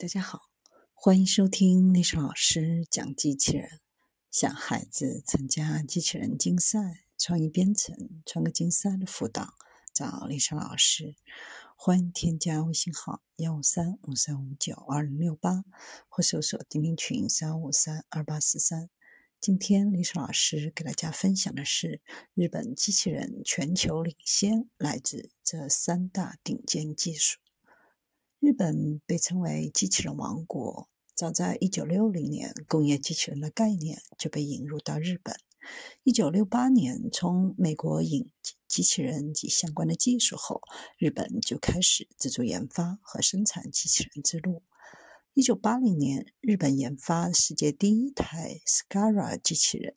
大家好，欢迎收听历史老师讲机器人。想孩子参加机器人竞赛、创意编程、创客竞赛的辅导，找历史老师。欢迎添加微信号幺五三五三五九二零六八，或搜索钉钉群三五三二八四三。今天历史老师给大家分享的是日本机器人全球领先来自这三大顶尖技术。日本被称为机器人王国。早在1960年，工业机器人的概念就被引入到日本。1968年，从美国引机器人及相关的技术后，日本就开始自主研发和生产机器人之路。1980年，日本研发世界第一台 SCARA 机器人。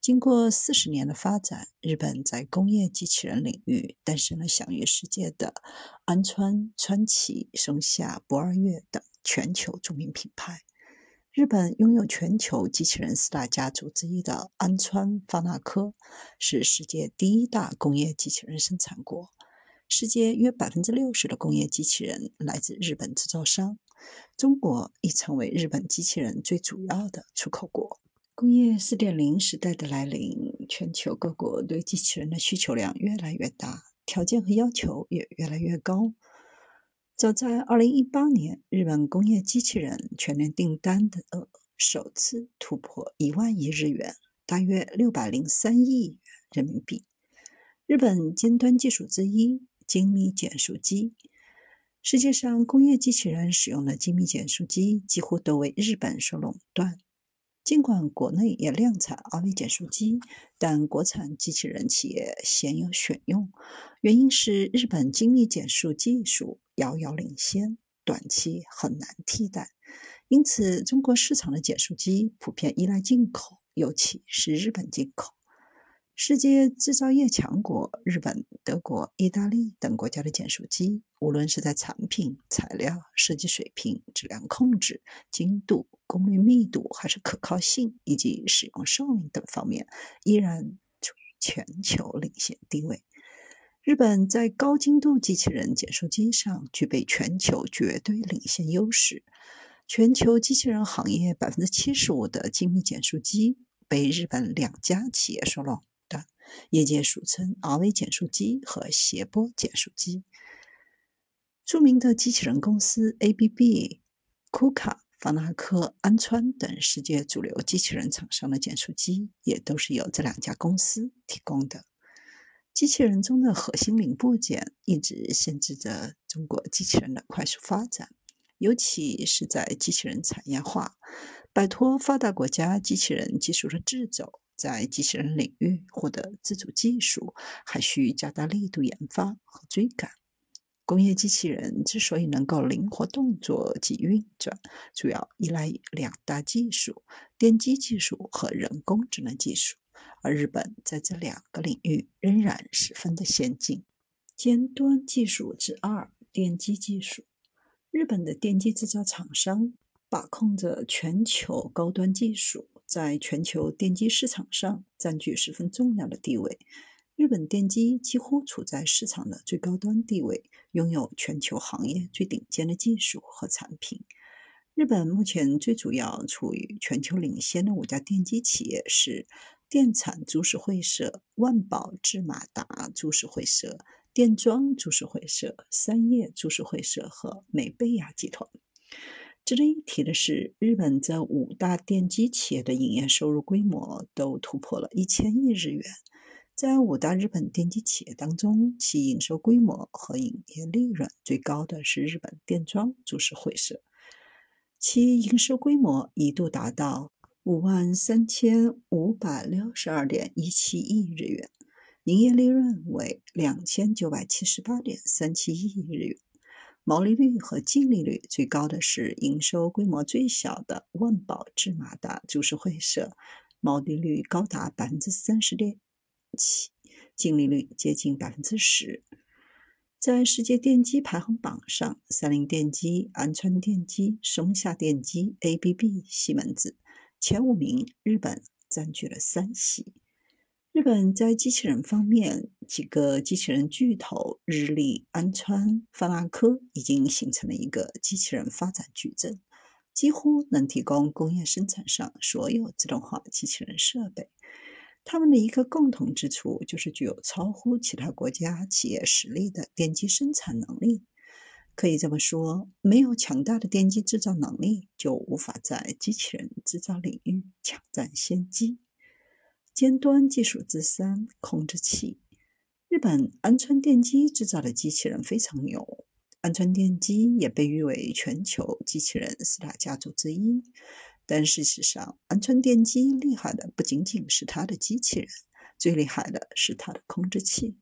经过四十年的发展，日本在工业机器人领域诞生了享誉世界的安川、川崎、松下、不二越等全球著名品牌。日本拥有全球机器人四大家族之一的安川发那科，是世界第一大工业机器人生产国。世界约百分之六十的工业机器人来自日本制造商。中国已成为日本机器人最主要的出口国。工业四点零时代的来临，全球各国对机器人的需求量越来越大，条件和要求也越来越高。早在二零一八年，日本工业机器人全年订单的额首次突破一万亿日元，大约六百零三亿人民币。日本尖端技术之一——精密减速机，世界上工业机器人使用的精密减速机几乎都为日本所垄断。尽管国内也量产 RV 减速机，但国产机器人企业鲜有选用，原因是日本精密减速技术遥遥领先，短期很难替代。因此，中国市场的减速机普遍依赖进口，尤其是日本进口。世界制造业强国日本、德国、意大利等国家的减速机，无论是在产品、材料、设计水平、质量控制、精度、功率密度，还是可靠性以及使用寿命等方面，依然处于全球领先地位。日本在高精度机器人减速机上具备全球绝对领先优势。全球机器人行业百分之七十五的精密减速机被日本两家企业收拢业界俗称 RV 减速机和斜波减速机。著名的机器人公司 ABB、库卡、法纳科、安川等世界主流机器人厂商的减速机，也都是由这两家公司提供的。机器人中的核心零部件一直限制着中国机器人的快速发展，尤其是在机器人产业化、摆脱发达国家机器人技术的掣肘。在机器人领域获得自主技术，还需加大力度研发和追赶。工业机器人之所以能够灵活动作及运转，主要依赖于两大技术：电机技术和人工智能技术。而日本在这两个领域仍然十分的先进。尖端技术之二：电机技术。日本的电机制造厂商把控着全球高端技术。在全球电机市场上占据十分重要的地位。日本电机几乎处在市场的最高端地位，拥有全球行业最顶尖的技术和产品。日本目前最主要处于全球领先的五家电机企业是电产株式会社、万宝智马达株式会社、电装株式会社、三叶株式会社和美贝亚集团。值得一提的是，日本这五大电机企业的营业收入规模都突破了一千亿日元。在五大日本电机企业当中，其营收规模和营业利润最高的是日本电装株式会社，其营收规模一度达到五万三千五百六十二点一七亿日元，营业利润为两千九百七十八点三七亿日元。毛利率和净利率最高的是营收规模最小的万宝智马达株式会社，毛利率高达百分之三十点七，净利率接近百分之十。在世界电机排行榜上，三菱电机、安川电机、松下电机、ABB、西门子前五名，日本占据了三席。日本在机器人方面，几个机器人巨头日立、安川、法拉科已经形成了一个机器人发展矩阵，几乎能提供工业生产上所有自动化机器人设备。他们的一个共同之处就是具有超乎其他国家企业实力的电机生产能力。可以这么说，没有强大的电机制造能力，就无法在机器人制造领域抢占先机。尖端技术之三，控制器。日本安川电机制造的机器人非常牛，安川电机也被誉为全球机器人四大家族之一。但事实上，安川电机厉害的不仅仅是它的机器人，最厉害的是它的控制器。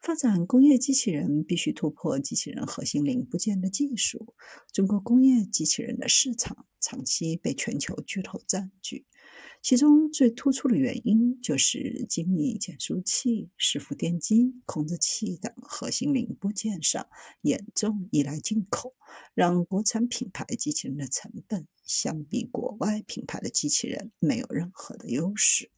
发展工业机器人必须突破机器人核心零部件的技术。中国工业机器人的市场长期被全球巨头占据。其中最突出的原因就是精密减速器、伺服电机、控制器等核心零部件上严重依赖进口，让国产品牌机器人的成本相比国外品牌的机器人没有任何的优势。